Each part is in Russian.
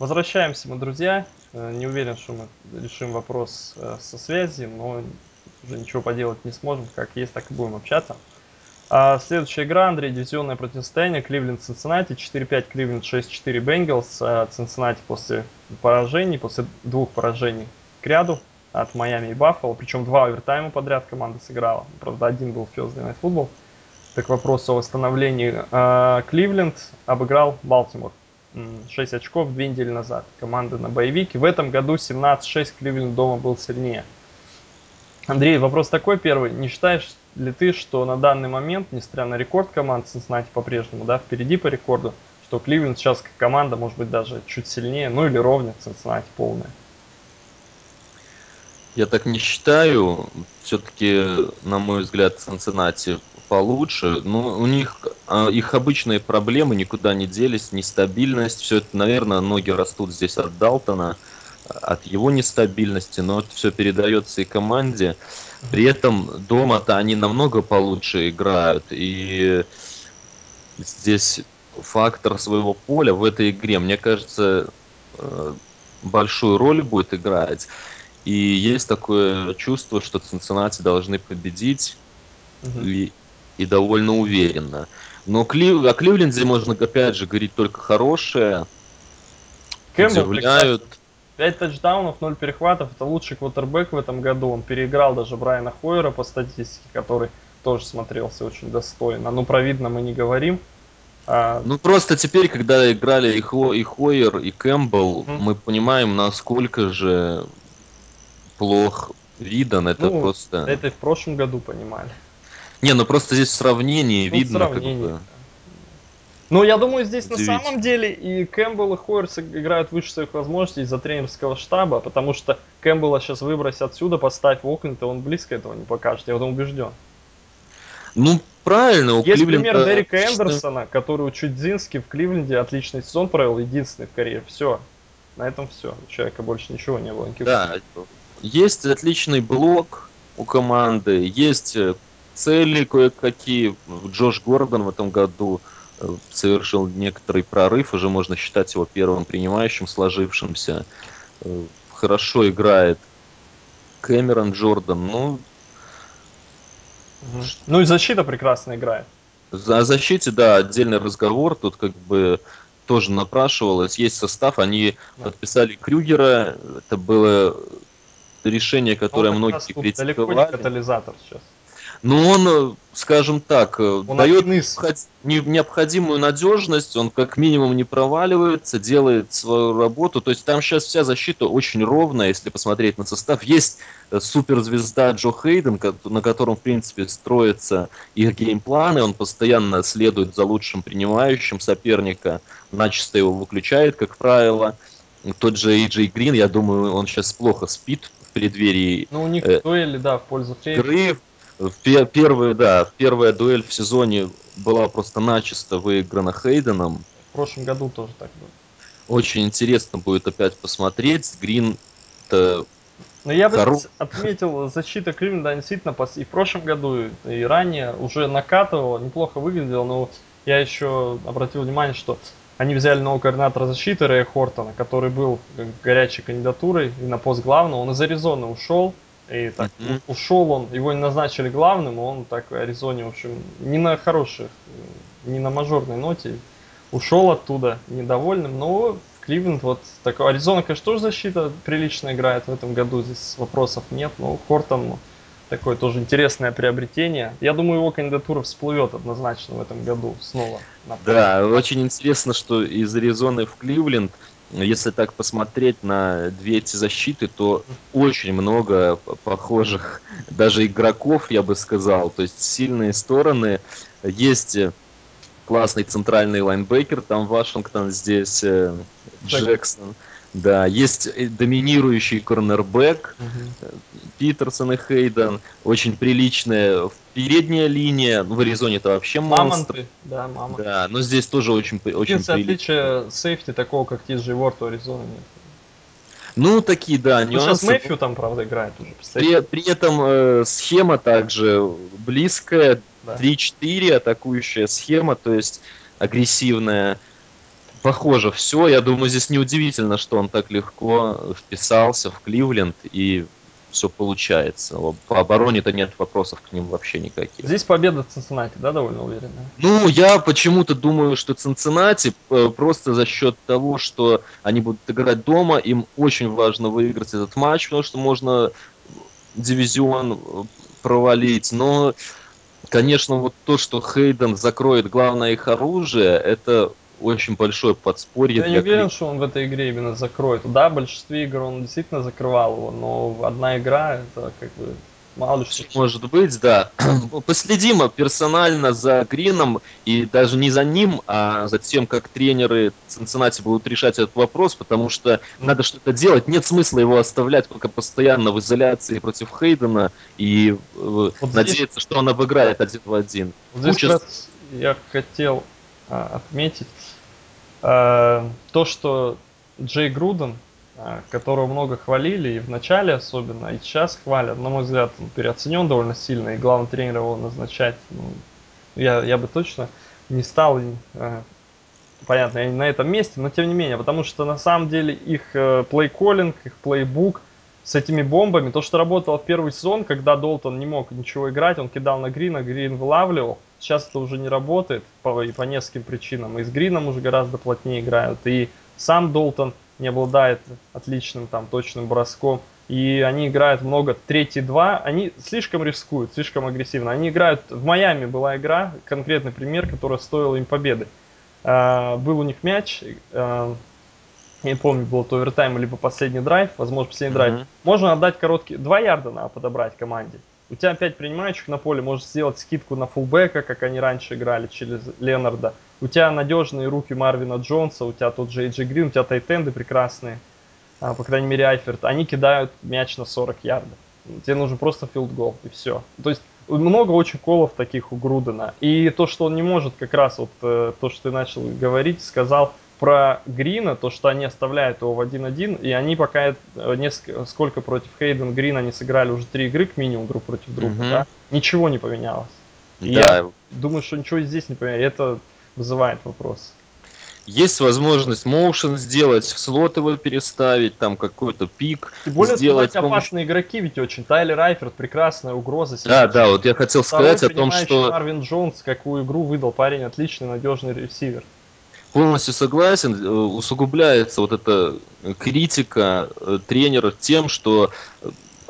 Возвращаемся мы, друзья. Э, Не уверен, что мы решим вопрос э, со связи, но уже ничего поделать не сможем. Как есть, так и будем общаться. А следующая игра, Андрей, дивизионное противостояние. Кливленд Цинциннати, 4-5 Кливленд, 6-4 Бенгалс. А Цинциннати после поражений, после двух поражений к ряду от Майами и Баффало. Причем два овертайма подряд команда сыграла. Правда, один был Thursday Night Football. Так вопрос о восстановлении. А, Кливленд обыграл Балтимор. М, 6 очков две недели назад. Команда на боевике. В этом году 17-6 Кливленд дома был сильнее. Андрей, вопрос такой первый. Не считаешь ли ты, что на данный момент, несмотря на рекорд команд Cincinnati по-прежнему, да, впереди по рекорду, что Кливленд сейчас как команда может быть даже чуть сильнее, ну или ровня Cincinnati полная? Я так не считаю. Все-таки, на мой взгляд, Цинциннати получше. Но у них а, их обычные проблемы никуда не делись, нестабильность. Все это, наверное, ноги растут здесь от Далтона, от его нестабильности, но это все передается и команде. При этом дома-то они намного получше играют. И здесь фактор своего поля в этой игре, мне кажется, э, большую роль будет играть. И есть такое чувство, что Цинциннати должны победить Мгм. и, и довольно уверенно. Но Клив... о Кливленде можно, опять же, говорить только хорошее. Кэмпбелл. Удивляют. 5 тачдаунов, 0 перехватов. Это лучший квотербек в этом году. Он переиграл даже Брайана Хойера по статистике, который тоже смотрелся очень достойно. Ну, про видно мы не говорим. А, Ну, просто теперь, когда играли и, Хо... и Хойер, и Кэмпбелл, Мгм. мы понимаем, насколько же плох Видан. Это ну, просто... это и в прошлом году понимали. Не, ну просто здесь в сравнении Ну, видно, как бы... Ну, я думаю, здесь на самом деле и Кэмпбелл, и Хойерс играют выше своих возможностей из-за тренерского штаба, потому что Кэмпбелла сейчас выбрось отсюда, поставь в Окленд, и он близко этого не покажет, я в этом убежден. Ну, правильно, у Есть пример Кливленда... Дерека отлично- Эндерсона, который у Чудзински в Кливленде отличный сезон провел, единственный в карьере. Все. На этом все. У человека больше ничего не было. никаких Да, есть отличный блок у команды, есть э, цели кое-какие. Джош Гордон в этом году э, совершил некоторый прорыв, уже можно считать его первым принимающим сложившимся. Э, Хорошо играет Кэмерон Джордан. Ну. Ну и защита прекрасно играет. о защите, да, отдельный разговор. Тут как бы тоже напрашивалось. Есть состав, они Да. подписали Крюгера. Это было решение, которое многие тут далеко не критиковали. катализатор сейчас. Но он, э, скажем так, э, Он дает необходимую надежность, он как минимум не проваливается, делает свою работу. То есть там сейчас вся защита очень ровная, если посмотреть на состав. Есть э, суперзвезда Джо Хейден, на котором, в принципе, строятся их геймпланы. Он постоянно следует за лучшим принимающим соперника, начисто его выключает, как правило. Тот же Эйджей Грин, я думаю, он сейчас плохо спит в преддверии Ну, у них Э, дуэли, да, в пользу игры. В пе- первую, да, первая дуэль в сезоне была просто начисто выиграна Хейденом. В прошлом году тоже так было. Очень интересно будет опять посмотреть. Грин -то Но я бы отметил, защита Кливленда действительно и в прошлом году, и ранее уже накатывала, неплохо выглядела, но я еще обратил внимание, что они взяли нового координатора защиты Рэя Хортона, который был как горячей кандидатурой и на пост главного. Он из Аризоны ушел, и так у- ушел он, его не назначили главным, он так в Аризоне, в общем, не на хороших, не на мажорной ноте ушел оттуда недовольным, но в Кливленд вот такой. Аризона, конечно, тоже защита прилично играет в этом году, здесь вопросов нет, но Хортон такое тоже интересное приобретение. Я думаю, его кандидатура всплывет однозначно в этом году снова. Да, очень интересно, что из Аризоны в Кливленд, если так посмотреть на две эти защиты, то очень много похожих даже игроков, я бы сказал. То есть сильные стороны. Есть э, классный центральный лайнбекер, там Вашингтон, здесь э, Джексон. Да, есть э, доминирующий корнербэк, Мгм. Питерсон и Хейден. Очень приличная передняя линия. Ну, В Аризоне-то вообще монстр. Мамонты, да, мама. Да, но здесь тоже очень, очень Единственное отличие сейфти такого, как Тиджи Уорд у Аризоны нет. Ну, такие, да, Ну, сейчас нюансы. Мэфью там, правда, играет уже. При, при этом э, схема также близкая, Да. 3-4 атакующая схема, то есть агрессивная. Похоже все. Я думаю, здесь неудивительно, что он так легко вписался в Кливленд и все получается. По обороне-то нет вопросов к ним вообще никаких. Здесь победа Цинциннати, да, довольно уверенная? Ну, я почему-то думаю, что Цинциннати э, просто за счет того, что они будут играть дома, им очень важно выиграть этот матч, потому что можно дивизион э, провалить. Но, конечно, вот то, что Хейден закроет главное их оружие, это очень большое подспорье. Я не уверен, что он в этой игре именно закроет. Да, в большинстве игр он действительно закрывал его, но одна игра это как бы мало ли что. Может быть, да. Последим персонально за Грином и даже не за ним, а за тем, как тренеры Цинциннати будут решать этот вопрос, потому что надо что-то делать. Нет смысла его оставлять пока постоянно в изоляции против Хейдена и э, вот надеяться, здесь... что он обыграет один в один. Вот здесь Куча... я хотел а, отметить то, что Джей Груден, а, которого много хвалили, и в начале особенно, и сейчас хвалят, на мой взгляд, он переоценен довольно сильно, и главный тренер его назначать, ну, я, я бы точно не стал, а, понятно, я не на этом месте, но тем не менее, потому что на самом деле их плей-коллинг, их плейбук с этими бомбами, то, что работало в первый сезон, когда Долтон не мог ничего играть, он кидал на Грина, Грин вылавливал, Сейчас это уже не работает по, и по нескольким причинам. И с Грином уже гораздо плотнее играют. И сам Долтон не обладает отличным там точным броском. И они играют много третий два. Они слишком рискуют, слишком агрессивно. Они играют... В Майами была игра, конкретный пример, которая стоила им победы. А, был у них мяч, а, я не помню, был то овертайм либо последний драйв, возможно, последний mm-hmm. драйв. Можно отдать короткий, два ярда надо подобрать команде. У тебя 5 принимающих на поле, можешь сделать скидку на фулбека, как они раньше играли через Ленарда. У тебя надежные руки Марвина Джонса, у тебя тот же Эй Джей Грин, у тебя тайтенды прекрасные, а, по крайней мере Айферт. Они кидают мяч на 40 ярдов. Тебе нужен просто филдгол и все. То есть много очень call ов таких у Грудена. И то, что он не может, как раз вот э, то, что ты начал говорить, сказал, про Грина, то, что они оставляют его в 1-1, и они пока э, несколько, сколько против Хейден Грина они сыграли уже три игры, как минимум друг против друга, угу. да, ничего не поменялось. И да. я думаю, что ничего здесь не поменялось, это вызывает вопрос. Есть возможность моушен сделать, в слот его переставить, там какой-то пик Тем более, сделать. Помощь... опасные игроки ведь очень. Тайлер Райферд прекрасная угроза. Да, да, вот я хотел Второй сказать о том, что... Марвин Джонс, какую игру выдал парень, отличный, надежный ресивер полностью согласен. Э, усугубляется вот эта критика э, тренера тем, что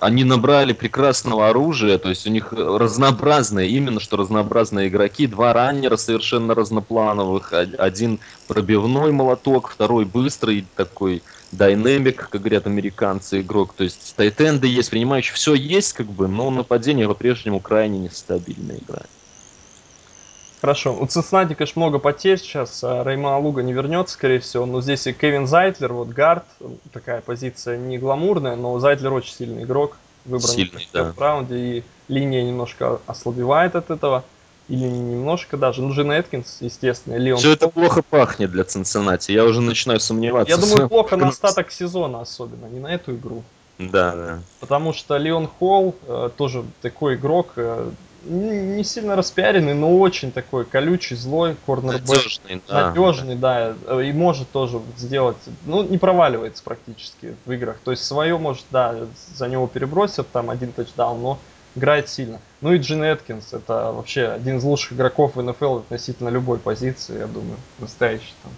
они набрали прекрасного оружия, то есть у них разнообразные, именно что разнообразные игроки, два раннера совершенно разноплановых, один пробивной молоток, второй быстрый такой динамик, как говорят американцы, игрок, то есть тайтенды есть, принимающие, все есть как бы, но нападение по-прежнему крайне нестабильно играет. Хорошо. У Цинциннати, конечно, много потерь сейчас. А Рей Маулуга не вернется, скорее всего. Но здесь и Кевин Зайтлер, вот гард, такая позиция не гламурная, но Зайтлер очень сильный игрок. Выбран Сильный, да. в раунде, и линия немножко ослабевает от этого. Или немножко даже. Ну, Джин Эткинс, естественно. Леон Все это плохо пахнет для Цинциннати. Я уже начинаю сомневаться. Я думаю, плохо на остаток сезона особенно, не на эту игру. Да, да. Потому что Леон Холл э, тоже такой игрок, э, не сильно распиаренный, но очень такой колючий, злой корнербэк. Надежный, да. Надежный, да. И может тоже сделать, ну, не проваливается практически в играх. То есть свое может, да, за него перебросят, там один тачдаун, но играет сильно. Ну и Джин Эткинс, это вообще один из лучших игроков в НФЛ относительно любой позиции, я думаю, настоящий там.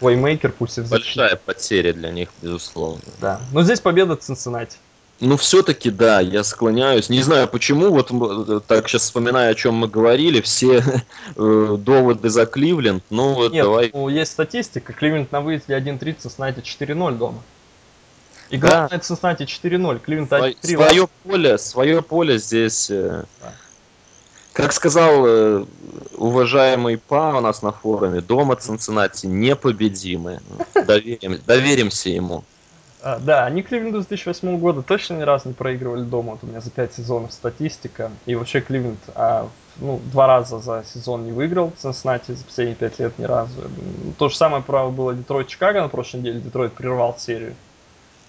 Плеймейкер, пусть и в Большая потеря для них, безусловно. Да. Но здесь победа Цинциннати. Ну, все-таки, да, я склоняюсь. Не знаю почему, вот э, так сейчас вспоминая, о чем мы говорили, все э, доводы за Кливленд, ну вот Нет, давай. Ну, есть статистика, Кливленд на выезде 1.30, Cincinnati 4-0 дома. И главное, да. Cincinnati 4-0, Кливленд 1-3. Свое поле, свое поле здесь... Э, да. Как сказал уважаемый Па у нас на форуме, дома Цинциннати непобедимы. Доверим, доверимся ему. А, да, они Кливленду с 2008 года точно ни разу не проигрывали дома. Вот у меня за 5 сезонов статистика. И вообще Кливленд а, ну, два раза за сезон не выиграл Цинциннати за последние 5 лет ни разу. То же самое право было Детройт-Чикаго на прошлой неделе. Детройт прервал серию.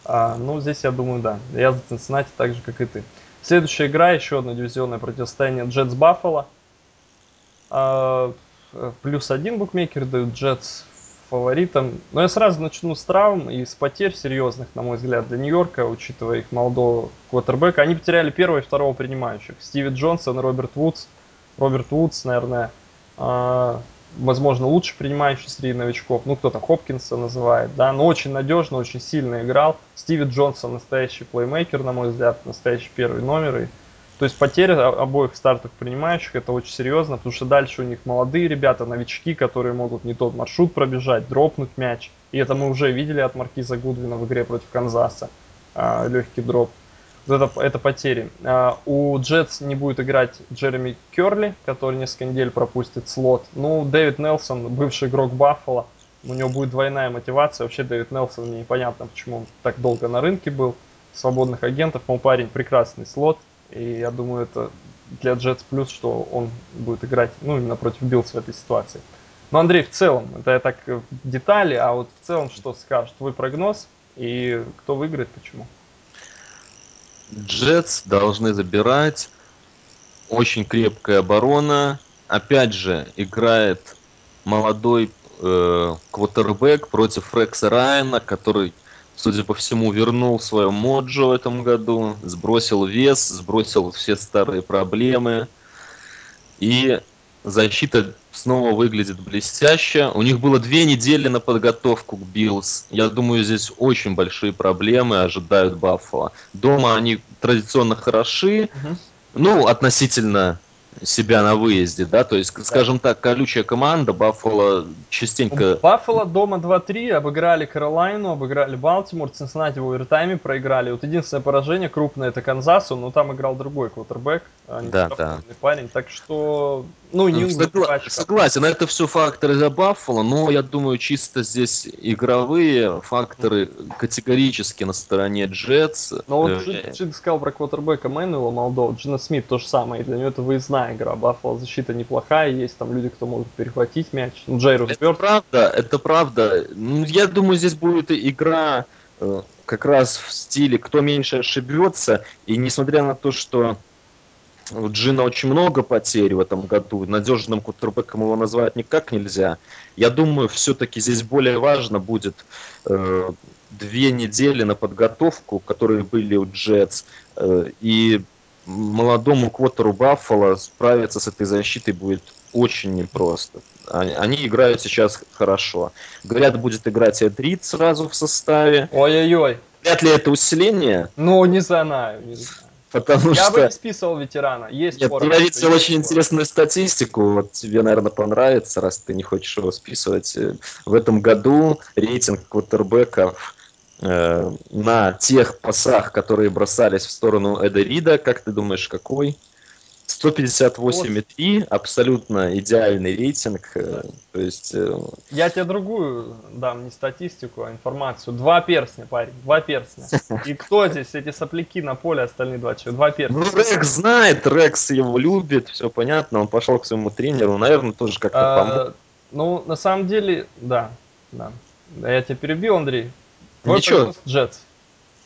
А, ну, здесь я думаю, да. Я за Цинциннати так же, как и ты. Следующая игра, еще одно дивизионное противостояние Джетс Баффало. А, плюс один букмекер дают Джетс фаворитом. Но я сразу начну с травм и с потерь серьезных, на мой взгляд, для Нью-Йорка, учитывая их молодого квотербека. Они потеряли первого и второго принимающих. Стиви Джонсон и Роберт Вудс. Роберт Вудс, наверное, а, возможно, лучше принимающий среди новичков. Ну, кто-то Хопкинса называет, да, но очень надежно, очень сильно играл. Стиви Джонсон настоящий плеймейкер, на мой взгляд, настоящий первый номер. И, то есть потеря обоих стартовых принимающих, это очень серьезно, потому что дальше у них молодые ребята, новички, которые могут не тот маршрут пробежать, дропнуть мяч. И это мы уже видели от Маркиза Гудвина в игре против Канзаса. А, легкий дроп это, это потери. А, у Джетс не будет играть Джереми Керли, который несколько недель пропустит слот. Ну, Дэвид Нелсон, бывший игрок Баффала, у него будет двойная мотивация. Вообще Дэвид Нелсон, мне непонятно, почему он так долго на рынке был. Свободных агентов, мол, парень прекрасный слот. И я думаю, это для Джетс плюс, что он будет играть, ну, именно против Биллс в этой ситуации. Но, Андрей, в целом, это я так в детали, а вот в целом что скажешь? Твой прогноз и кто выиграет, почему? Джетс должны забирать. Очень крепкая оборона. Опять же, играет молодой э, квотербек против Рекса Райана, который, судя по всему, вернул свое mojo в этом году, сбросил вес, сбросил все старые проблемы. И защита снова выглядит блестяще. У них было две недели на подготовку к Биллс. Я думаю, здесь очень большие проблемы ожидают Баффало. Дома они традиционно хороши, угу. ну, относительно себя на выезде, да, то есть, скажем так, колючая команда, Баффало частенько... Баффало дома 2-3, обыграли Каролайну, обыграли Балтимор, Цинциннати в овертайме проиграли. Вот единственное поражение крупное это Канзасу, но там играл другой квотербек, а не да, да. парень, так что, ну, не Согла... Согласен, это все факторы за Баффало, но я думаю, чисто здесь игровые факторы категорически на стороне Джетс. Ну вот Джин сказал про квотербека Мэнуэла молодого, Джина Смит то же самое, для него это выездная игра. Баффало защита неплохая, есть там люди, кто могут перехватить мяч. Ну, Джейрус Это Бёрд. правда, это правда. Ну, я думаю, здесь будет игра э, как раз в стиле кто меньше ошибется. И несмотря на то, что у Джина очень много потерь в этом году. Надежным кутербеком его назвать никак нельзя. Я думаю, все-таки здесь более важно будет э, две недели на подготовку, которые были у Джетс, э, и молодому квотеру Баффало справиться с этой защитой будет очень непросто. Они, они играют сейчас хорошо. Говорят, будет играть Эд Рид сразу в составе. Ой-ой-ой. Вряд ли это усиление? Ну, не знаю, не знаю. Потому я что... бы не списывал ветерана. Есть Нет, я видел очень споры. интересную статистику. Вот тебе, наверное, понравится, раз ты не хочешь его списывать. В этом году рейтинг квотербеков Э, на тех пасах, которые бросались в сторону Эда Рида, как ты думаешь, какой? 158,3, абсолютно идеальный рейтинг. Э, то есть... Э, Я тебе другую дам, не статистику, а информацию. Два перстня, парень, два перстня. И кто здесь, эти сопляки на поле, остальные два человека? Два перстня. Ну, Рекс знает, Рекс его любит, все понятно, он пошел к своему тренеру, наверное, тоже как-то а, помог. Ну, на самом деле, да, да. Я тебя перебил, Андрей. Ничего. Джетс.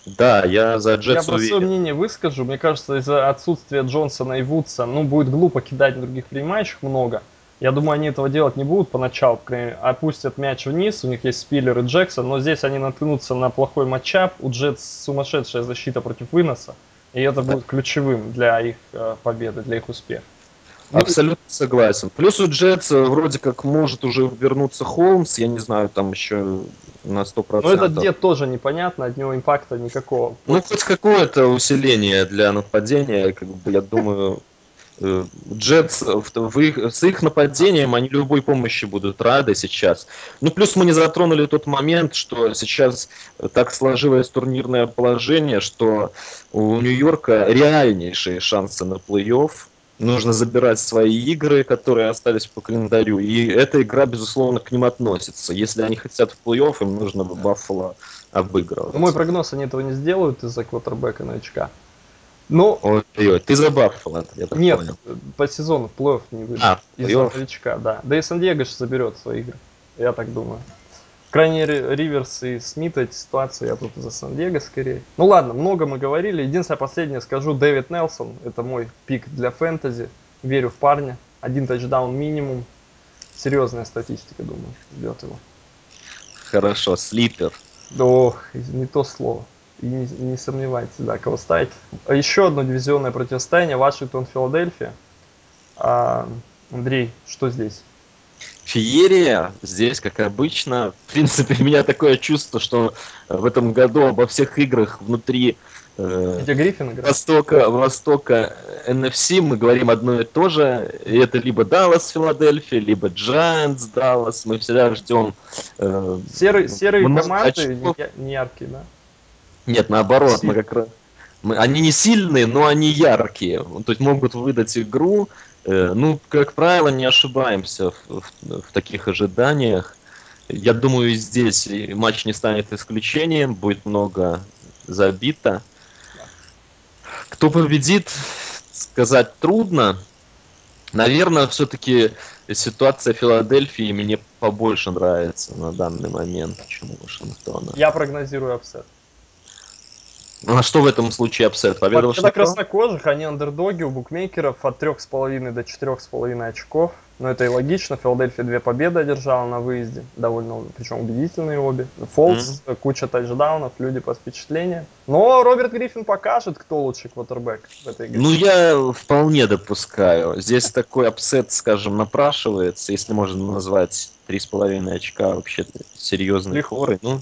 Да, я за Джетс Я свое мнение выскажу. Мне кажется, из-за отсутствия Джонсона и Вудса, ну, будет глупо кидать других принимающих много. Я думаю, они этого делать не будут поначалу, опустят мяч вниз, у них есть Спиллер и Джексон, но здесь они наткнутся на плохой матчап, у Джетс сумасшедшая защита против выноса, и это будет ключевым для их э, победы, для их успеха. Ну, Абсолютно согласен. Плюс у Джетс э, вроде как может уже вернуться Холмс, я не знаю, там еще на 100%. Но этот дед тоже непонятно, от него импакта никакого. Ну, хоть какое-то усиление для нападения, как бы, я думаю, э, Джетс с их нападением они любой помощи будут рады сейчас. Ну, плюс мы не затронули тот момент, что сейчас так сложилось турнирное положение, что у Нью-Йорка реальнейшие шансы на плей-офф нужно забирать свои игры, которые остались по календарю, и эта игра, безусловно, к ним относится. Если они хотят в плей-офф, им нужно бы Баффало обыгрывать. мой прогноз, они этого не сделают из-за квотербека новичка. Но... Ой, ой, ты за Баффало, я так Нет, понял. по сезону в плей-офф не выйдет. А, из-за новичка, да. Да и Сан-Диего же заберет свои игры, я так думаю крайне Риверс и Смит эти ситуации, я тут за Сан-Диего скорее. Ну ладно, много мы говорили. Единственное последнее скажу, Дэвид Нелсон, это мой пик для фэнтези. Верю в парня. Один тачдаун минимум. Серьезная статистика, думаю, ждет его. хорошо, слипер. Ох, не то слово. И не, не сомневайтесь, да, кого ставить. Еще одно дивизионное противостояние. Вашингтон-Филадельфия. А, Андрей, что здесь? Феерия здесь, как обычно. В принципе, у меня такое чувство, что в этом году обо всех играх внутри э, Гриффин играет? Востока, Востока NFC мы говорим одно и то же. И это либо Даллас, Филадельфия, либо Giants, Даллас. Мы всегда ждем... Э, серые серые команды не, не яркие, да? Нет, наоборот, мы как раз... Мы, они не сильные, но они яркие. То есть могут выдать игру, Э, ну, как правило, не ошибаемся в, в, в таких ожиданиях. Я думаю, здесь матч не станет исключением, будет много забито. Кто победит, сказать трудно. Наверное, все-таки ситуация Филадельфии мне побольше нравится на данный момент, чем Вашингтона. Я прогнозирую upset. Ну, а что в этом случае upset? Победа Победа краснокожих, они андердоги у букмекеров от 3,5 до 4,5 очков. Но это и логично. Филадельфия две победы одержала на выезде. Довольно, причем убедительные обе. Фолс, mm-hmm. куча тачдаунов, люди по впечатлениям. Но Роберт Гриффин покажет, кто лучший квотербек в этой игре. Ну, я вполне допускаю. Здесь такой upset, скажем, напрашивается, если можно назвать 3,5 очка вообще серьезной форой. Ну,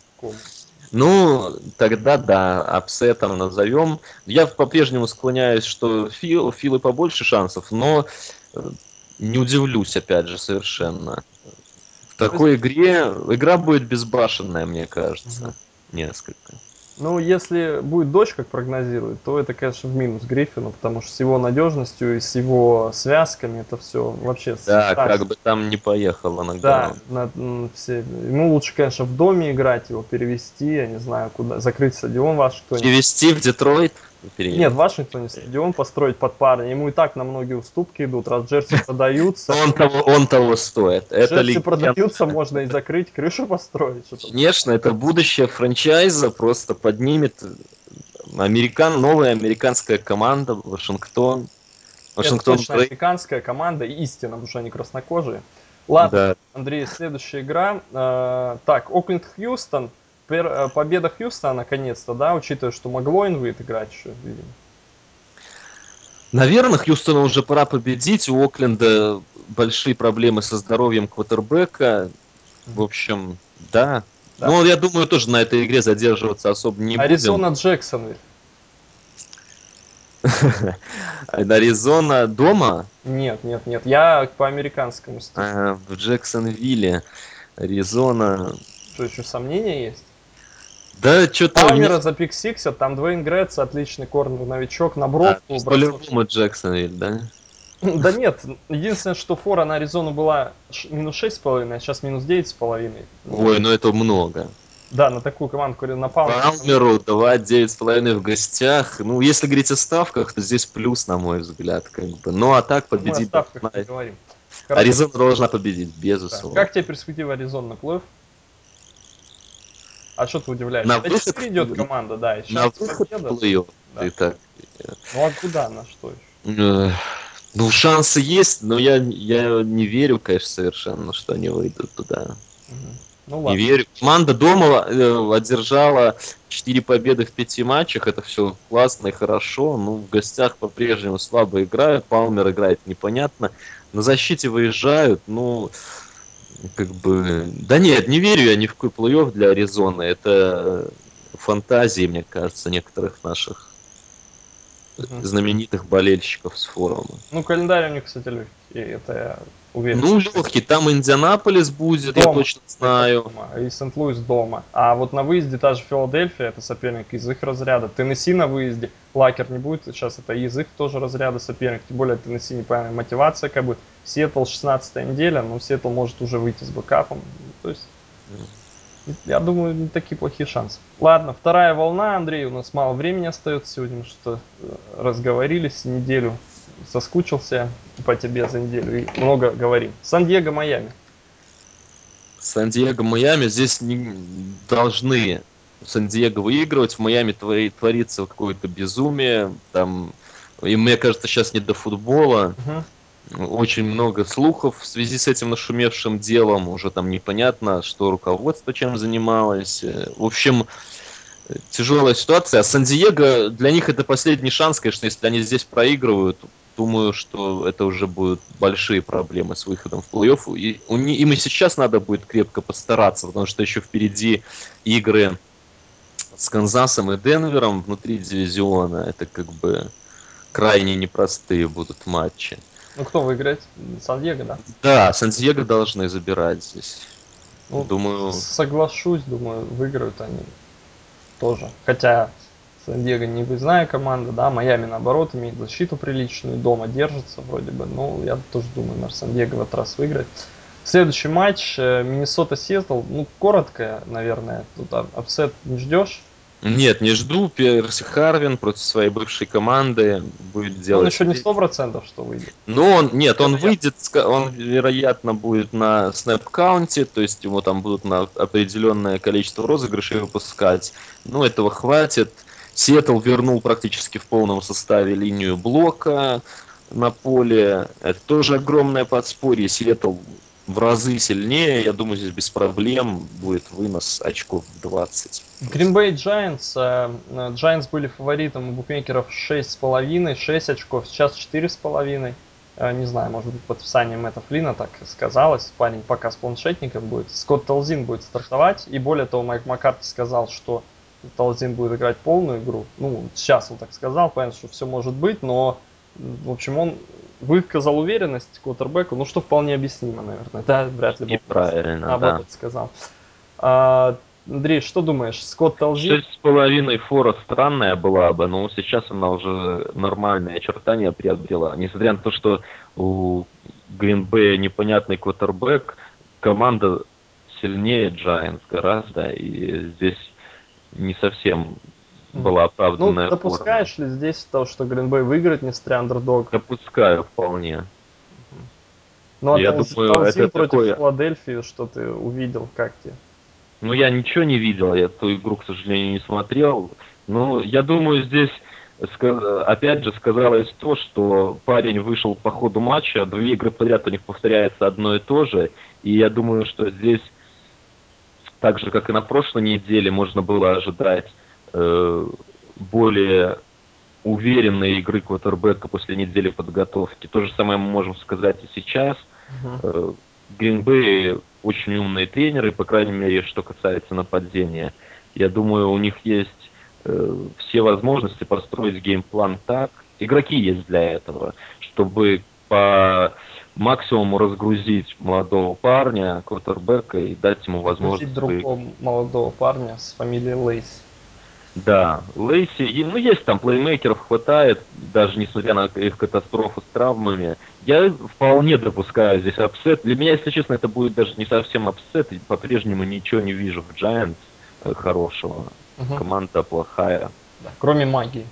ну, тогда да, upset ом назовем. Я по-прежнему склоняюсь, что Фил, Филы побольше шансов, но э, не удивлюсь, опять же, совершенно. В такой игре игра будет безбашенная, мне кажется, угу. несколько. Ну, если будет дождь, как прогнозируют, то это, конечно, в минус Гриффину, потому что с его надежностью и с его связками это все вообще... Да, страшно. как бы там не поехало иногда. Да, на, все... ему лучше, конечно, в доме играть, его перевести, я не знаю, куда, закрыть стадион Вашингтоне. Перевести в Детройт? Переехать. Нет, в Вашингтоне стадион построить под парня. Ему и так на многие уступки идут, раз джерси продаются. Он того, он того стоит. Это джерси продаются, можно и закрыть, крышу построить. Конечно, это будущее франчайза просто поднимет американ, новая американская команда Вашингтон. Вашингтон это точно американская команда, истина, потому что они краснокожие. Ладно, да. Андрей, следующая игра. Э, так, Окленд-Хьюстон. Э, победа Хьюстона наконец-то, да, учитывая, что Маглоин будет играть еще, видимо. Наверное, Хьюстону уже пора победить. У Окленда большие проблемы со здоровьем квотербека. В общем, да. да. Ну, я думаю, тоже на этой игре задерживаться особо не Аризона будем. Джексон. Аризона дома? Нет, нет, нет. Я по американскому стилю. А, в Джексонвилле. Аризона. Что, еще сомнения есть? Да, что-то... Палмера не... за пик Сикса, там Двейн Гретс, отличный корнер, новичок, на бровку. А, по-любому Джексонвиль, да? Да нет, единственное, что фора на Аризону была минус 6,5, а сейчас минус 9,5. Ой, ну это много. Да, на такую команду, на Палмеру. Палмеру давать 9,5 в гостях. Ну, если говорить о ставках, то здесь плюс, на мой взгляд, как бы. Ну, а так победить... Мы о ставках не говорим. Аризона должна победить, безусловно. Да. Как тебе перспектива Аризона на плей а что ты удивляешься? На выход идет команда, да. И на выход плей да. Ты Ну а куда, на что еще? Ну, шансы есть, но я, я не верю, конечно, совершенно, что они выйдут туда. Ну, ладно. Не верю. Команда дома э, одержала 4 победы в 5 матчах. Это все классно и хорошо. Ну, в гостях по-прежнему слабо играют. Палмер играет непонятно. На защите выезжают. Ну, как бы... Да нет, не верю я ни в какой плей-офф для Аризоны. Это фантазии, мне кажется, некоторых наших знаменитых болельщиков с форума. Ну, календарь у них, кстати, легкий, это я уверен. Ну, легкий, там Индианаполис будет, дома. я точно знаю. Дома, и Сент-Луис дома. А вот на выезде та же Филадельфия, это соперник из их разряда. Теннесси на выезде, Лакер не будет, сейчас это из их тоже разряда соперник. Тем более Теннесси непонятная мотивация как бы. Сиэтл 16 неделя, но Сиэтл может уже выйти с бэкапом. То есть, я думаю, не такие плохие шансы. Ладно, вторая волна, Андрей, у нас мало времени остается сегодня, мы что э, разговорились неделю, соскучился по тебе за неделю и много говорим. Сан-Диего, Майами. Сан-Диего, Майами, здесь не должны Сан-Диего выигрывать, в Майами творится какое-то безумие, там, и мне кажется, сейчас не до футбола. Угу. очень много слухов в связи с этим нашумевшим делом. Уже там непонятно, что руководство чем занималось. В общем, тяжелая ситуация. А Сан-Диего, для них это последний шанс, конечно, если они здесь проигрывают, думаю, что это уже будут большие проблемы с выходом в плей-офф. И им и сейчас надо будет крепко постараться, потому что еще впереди игры с Канзасом и Денвером внутри дивизиона. Это как бы крайне непростые будут матчи. Ну, кто выиграет? Сан-Диего, да? Да, Сан-Диего должны забирать здесь. Ну, думаю... Соглашусь, думаю, выиграют они тоже. Хотя Сан-Диего не выездная команда, да, Майами наоборот имеет защиту приличную, дома держится вроде бы. Ну, я тоже думаю, наверное, Сан-Диего в этот раз выиграет. Следующий матч э, Миннесота Сиэтл, ну, коротко, наверное, тут upset не ждешь. Нет, не жду. Перси Харвин против своей бывшей команды будет делать... Он еще не сто процентов, что выйдет. Ну, он, нет, он выйдет, он, вероятно, будет на снэп-каунте, то есть ему там будут на определенное количество розыгрышей выпускать. Ну, этого хватит. Сиэтл вернул практически в полном составе линию блока на поле. Это тоже огромное подспорье. Сиэтл в разы сильнее. Я думаю, здесь без проблем будет вынос очков в 20. Green Bay Giants. Giants были фаворитом у букмекеров 6,5, 6 очков, сейчас 4,5. Э, не знаю, может быть, подписанием Мэтта Флина так сказалось. Парень пока с планшетником будет. Скотт Толзин будет стартовать. И более того, Майк Маккарти сказал, что Толзин будет играть полную игру. Ну, сейчас он так сказал, понятно, что все может быть, но, в общем, он выказал уверенность квотербеку, ну что вполне объяснимо, наверное, да, вряд ли бы правильно, наоборот да. сказал. А, Андрей, что думаешь, Скотт Толжи? Шесть с половиной фора странная была бы, но сейчас она уже нормальные очертания приобрела. Несмотря на то, что у Гринбея непонятный квотербек, команда сильнее Giants гораздо, и здесь не совсем была оправданная Ну, допускаешь форма. ли здесь то, что Гринбей выиграет, несмотря андердог? Допускаю вполне. Ну, а Я думаю, это против такое... Филадельфии, что ты увидел, как тебе? Ну, я ничего не видел, я эту игру, к сожалению, не смотрел. Ну, я думаю, здесь опять же сказалось то, что парень вышел по ходу матча, две игры подряд у них повторяется одно и то же, и я думаю, что здесь так же, как и на прошлой неделе, можно было ожидать э, более уверенной игры квотербека после недели подготовки. То же самое мы можем сказать и сейчас. Uh-huh. Гринбей очень умные тренеры, по крайней мере, что касается нападения. Я думаю, у них есть э, все возможности построить game plan так, игроки есть для этого, чтобы по максимуму разгрузить молодого парня, квотербека и дать ему возможность... другого молодого парня с фамилией Лейси. Да, Лейси, ну есть там плеймейкеров хватает, даже несмотря на их катастрофу с травмами. Я вполне допускаю здесь upset. Для меня, если честно, это будет даже не совсем апсет. По-прежнему ничего не вижу в Giants э, хорошего. Угу. Команда плохая. Да, кроме магии.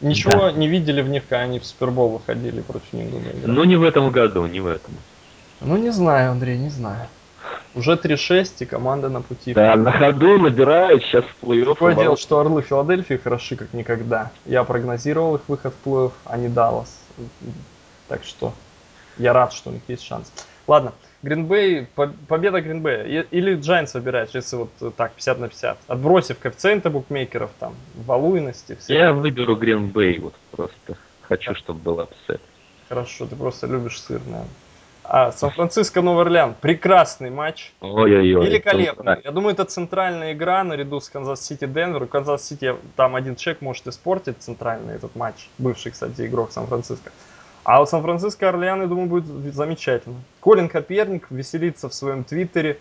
Ничего да. не видели в них, когда они в Супербол выходили против них. Ну не в этом году, не в этом. Ну не знаю, Андрей, не знаю. Уже 3-6 и команда на пути. Да, на ходу набирают, сейчас в плей-офф. Дело, что Орлы Филадельфии хороши как никогда. Я прогнозировал их выход в плей-офф, а не Даллас. Так что я рад, что у них есть шанс. Ладно, Гринбей, победа Гринбея. Или Giants выбираешь, если вот так 50 на 50. Отбросив коэффициенты букмекеров, там, валуйности. Все. Я выберу Гринбей, вот просто. Хочу, чтобы был upset. Хорошо, ты просто любишь сыр, наверное. А, Сан-Франциско, Новый Орлеан. Прекрасный матч. Ой-ой-ой. Великолепный. Я думаю, это центральная игра наряду с Канзас-Сити Денвер. У Канзас-Сити там один человек может испортить центральный этот матч. Бывший, кстати, игрок Сан-Франциско. А у Сан-Франциско Орлеан, я думаю, будет замечательно. Колин Коперник веселится в своем твиттере,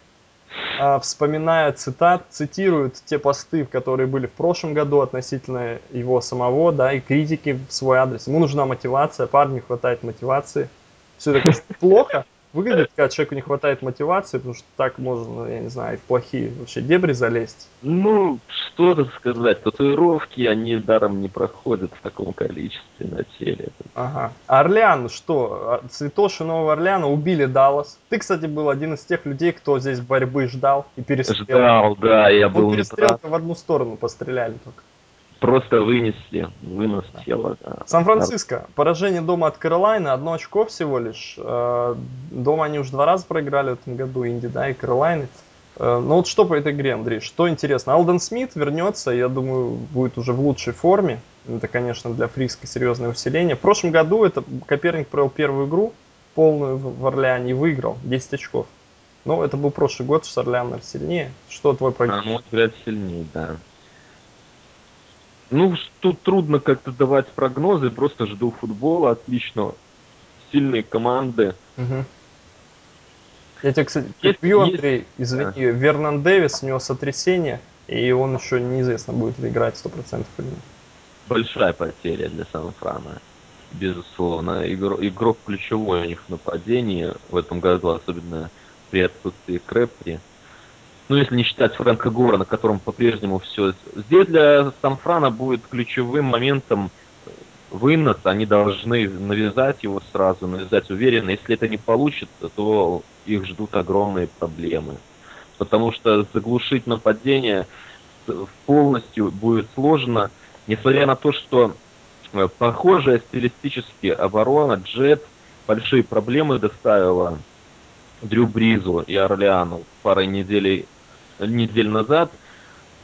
а, вспоминая цитат, цитирует те посты, которые были в прошлом году относительно его самого, да, и критики в свой адрес. Ему нужна мотивация, парню хватает мотивации все это плохо выглядит, когда человеку не хватает мотивации, потому что так можно, я не знаю, в плохие вообще дебри залезть. Ну, что тут сказать, татуировки, они даром не проходят в таком количестве на теле. Ага. Орлеан, что? Цветоши Нового Орлеана убили Даллас. Ты, кстати, был один из тех людей, кто здесь борьбы ждал и перестрелил. Ждал, да, я был ну, перестрелка в одну сторону постреляли только. Просто вынесли, вынос тела. Да. Сан-Франциско. Поражение дома от Каролайна, одно очко всего лишь. Э, дома они уже два раза проиграли в этом году, Инди, да, и Каролайны. Э, ну вот что по этой игре, Андрей, что интересно? Алден Смит вернется, я думаю, будет уже в лучшей форме. Это, конечно, для Фриска серьезное усиление. В прошлом году это Коперник провел первую игру, полную в Орлеане, и выиграл 10 очков. Ну, это был прошлый год, что Орлеан сильнее. Что твой прогноз? На мой взгляд, сильнее, да. Ну, тут трудно как-то давать прогнозы, просто жду футбола отличного. Сильные команды. Угу. Я тебе, кстати, перебью, Андрей, извини, да. Вернан Дэвис, у него сотрясение, и он еще неизвестно, будет ли играть 100% или нет. Большая потеря для Сан-Франа, безусловно. Игрок, игрок ключевой у них в нападении в этом году, особенно при отсутствии Крэпри ну, если не считать Фрэнка Гора, на котором по-прежнему все. Здесь для Санфрана будет ключевым моментом вынос, они должны навязать его сразу, навязать уверенно. Если это не получится, то их ждут огромные проблемы. Потому что заглушить нападение полностью будет сложно, несмотря на то, что э, похожая стилистически оборона Джет большие проблемы доставила Дрю Бризу и Орлеану парой недель недель назад.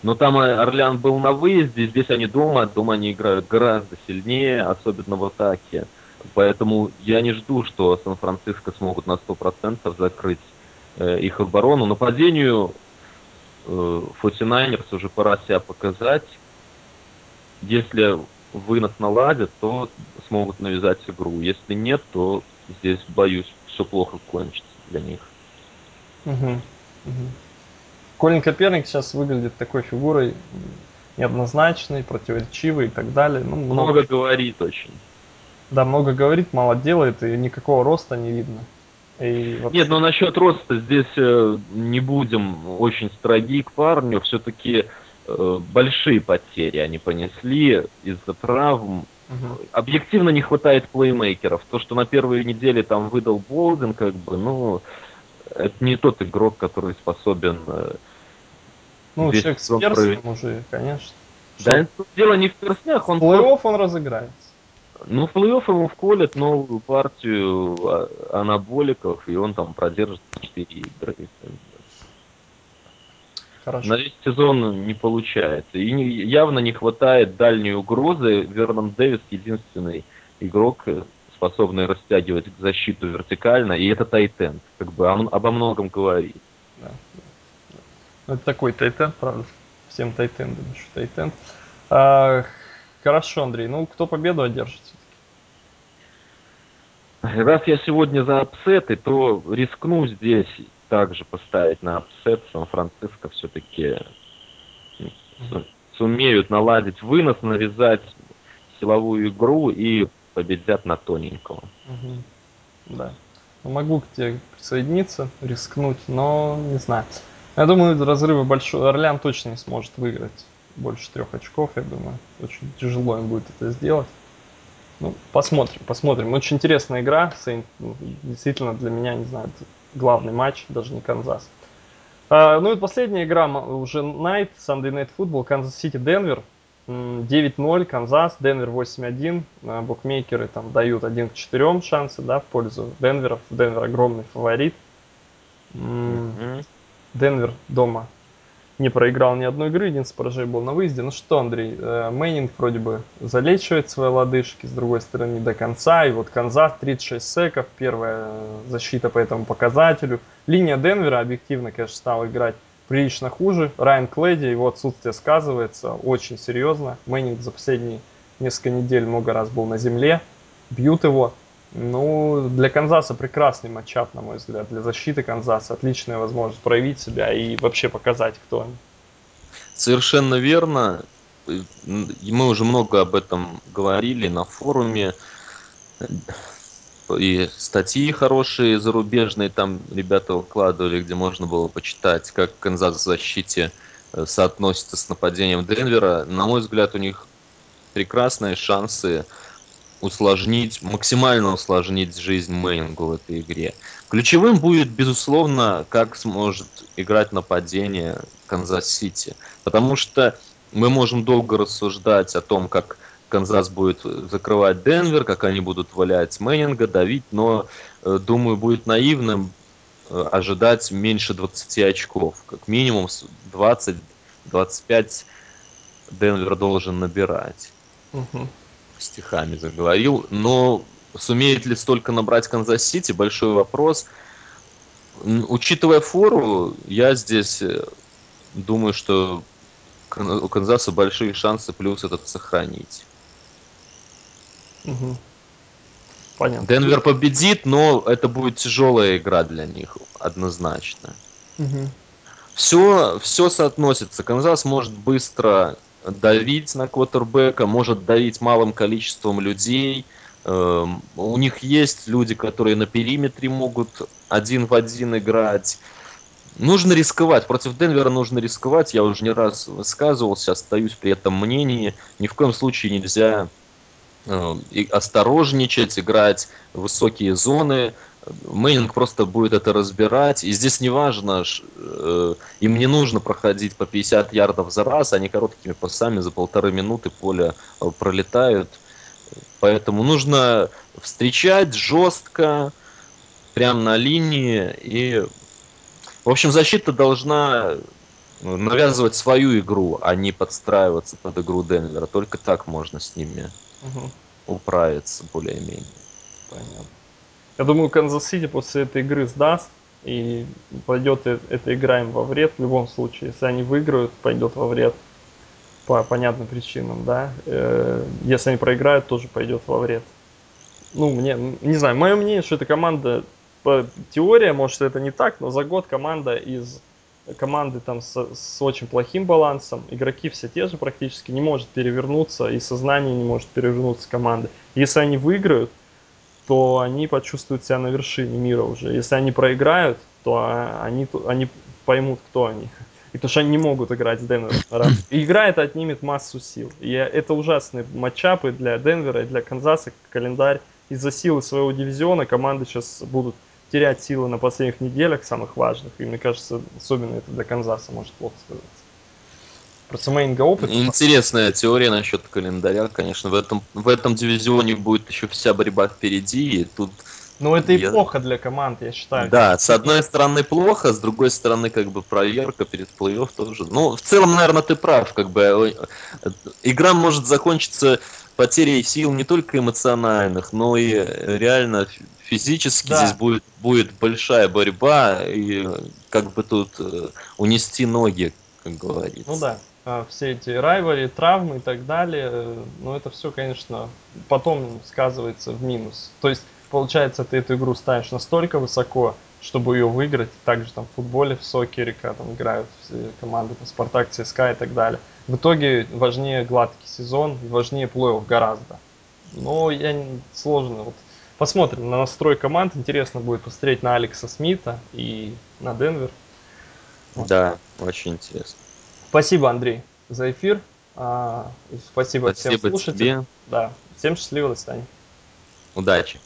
Но там Орлеан был на выезде, здесь они дома, дома они играют гораздо сильнее, особенно в атаке. Поэтому я не жду, что Сан-Франциско смогут на 100% закрыть э, их оборону. Нападению э, уже пора себя показать. Если вынос наладят, то смогут навязать игру. Если нет, то здесь, боюсь, все плохо кончится для них. Угу. Угу. Колин Коперник сейчас выглядит такой фигурой неоднозначной, противоречивой и так далее. Ну, много, много говорит очень. Да, много говорит, мало делает, и никакого роста не видно. И вообще... Нет, ну насчет роста здесь э, не будем очень строги к парню. Все-таки э, большие потери они понесли из-за травм. Угу. Объективно не хватает плеймейкеров. То, что на первой неделе там выдал Болден, как бы, ну, это не тот игрок, который способен... Э, ну, человек с провести. уже, конечно. Да, это дело не в перстнях, он... В плей-офф он разыграется. Ну, в плей-офф ему вколят новую партию а, анаболиков, и он там продержит 4 игры. Хорошо. На весь сезон не получается. И не, явно не хватает дальней угрозы. Вернон Дэвис единственный игрок, э, способный растягивать защиту вертикально, и это тайтенд. Как бы он обо многом говорит. Да. Ну, это такой тайтенд, правда. Всем тайтендам еще тайтенд. А, хорошо, Андрей. Ну, кто победу одержит Раз я сегодня за upset ы, то рискну здесь также поставить на upset. Сан-Франциско все-таки сумеют наладить вынос, навязать силовую игру и победят на тоненького. Угу. Да. Ну, могу к тебе присоединиться, рискнуть, но не знаю. Я думаю, разрывы большой. Орлеан точно не сможет выиграть больше трех очков, я думаю. Очень тяжело им будет это сделать. Ну, посмотрим, посмотрим. Очень интересная игра. Saints, ну, действительно, для меня, не знаю, главный матч, даже не Канзас. А, ну и последняя игра уже Night, Sunday Night Football, Канзас Сити, Денвер. 9-0, Канзас, Денвер 8-1. А, букмекеры там дают 1 к 4 шансы, да, в пользу Денвера. Денвер огромный фаворит. Денвер дома не проиграл ни одной игры, единственное поражение был на выезде. Ну что, Андрей, э, Мэннинг вроде бы залечивает свои лодыжки, с другой стороны, не до конца. И вот Канзас 36 sack ов, первая защита по этому показателю. Линия Денвера объективно, конечно, стала играть прилично хуже. Райан Клэди, его отсутствие сказывается очень серьезно. Мэннинг за последние несколько недель много раз был на земле. Бьют его. Ну, для Канзаса прекрасный matchup, на мой взгляд. Для защиты Канзаса отличная возможность проявить себя и вообще показать, кто они. Совершенно верно. Мы уже много об этом говорили на форуме и статьи хорошие зарубежные там ребята укладывали, где можно было почитать, как Канзас в защите э, соотносится с нападением Денвера. На мой взгляд, у них прекрасные шансы усложнить, максимально усложнить жизнь Мэннингу в этой игре. Ключевым будет, безусловно, как сможет играть нападение Канзас-Сити. Потому что мы можем долго рассуждать о том, как Канзас будет закрывать Денвер, как они будут валять Мэннинга, давить, но, э, думаю, будет наивным э, ожидать меньше 20 очков. Как минимум 20-25 Денвер должен набирать. Угу. Стихами заговорил. Но сумеет ли столько набрать Канзас-Сити, большой вопрос. Учитывая фору, я здесь э, думаю, что у Канзаса большие шансы плюс этот сохранить. Угу. Понятно. Денвер победит, но это будет тяжелая игра для них, однозначно. Угу. Все, все соотносится. Канзас может быстро давить на квотербека, может давить малым количеством людей. Эм, у них есть люди, которые на периметре могут один в один играть. Нужно рисковать. Против Денвера нужно рисковать. Я уже не раз высказывался, остаюсь при этом мнении. Ни в коем случае нельзя э, осторожничать, играть высокие зоны. Мэннинг просто будет это разбирать. И здесь не важно, э, им не нужно проходить по 50 ярдов за раз, они короткими пасами за полторы минуты поле э, пролетают. Поэтому нужно встречать жестко, прямо на линии и в общем, защита должна навязывать свою игру, а не подстраиваться под игру Денвера. Только так можно с ними угу. управиться более-менее. Понятно. Я думаю, Канзас-Сити после этой игры сдаст, и пойдет эта игра им во вред в любом случае. Если они выиграют, пойдет во вред по понятным причинам, да. Э, если они проиграют, тоже пойдет во вред. Ну, мне, не знаю, мое мнение, что эта команда теория, может это не так, но за год команда из команды там с, с очень плохим балансом, игроки все те же практически, не может перевернуться, и сознание не может перевернуться команды. Если они выиграют, то они почувствуют себя на вершине мира уже. Если они проиграют, то они, они поймут, кто они. И потому что они не могут играть с Денвером. И игра это отнимет массу сил. И это ужасные матчапы для Денвера и для Канзаса, календарь. Из-за силы своего дивизиона команды сейчас будут терять силы на последних неделях, самых важных. И мне кажется, особенно это для Канзаса может плохо сказаться. Просто Мейнга опыт. Интересная теория насчет календаря, конечно. В этом, в этом дивизионе будет еще вся борьба впереди, и тут ну, это и я... плохо для команд, я считаю. Да, с одной стороны плохо, с другой стороны, как бы проверка перед плей-офф тоже. Ну, в целом, наверное, ты прав, как бы э, игра может закончиться потерей сил не только эмоциональных, но и реально физически да. здесь будет, будет большая борьба, и как бы тут э, унести ноги, как говорится. Ну да, а, все эти райвари, травмы и так далее, э, ну это все, конечно, потом сказывается в минус. То есть получается, ты эту игру ставишь настолько высоко, чтобы ее выиграть. Также там в футболе, в сокере, когда там играют все команды, там, Спартак, ЦСКА и так далее. В итоге важнее гладкий сезон, важнее плей-офф гораздо. Но я сложно. Вот посмотрим на настрой команд. Интересно будет посмотреть на Алекса Смита и на Денвер. Вот. Да, очень интересно. Спасибо, Андрей, за эфир. А, спасибо, спасибо всем слушателям. Тебе. Да, всем счастливо, до свидания. Удачи!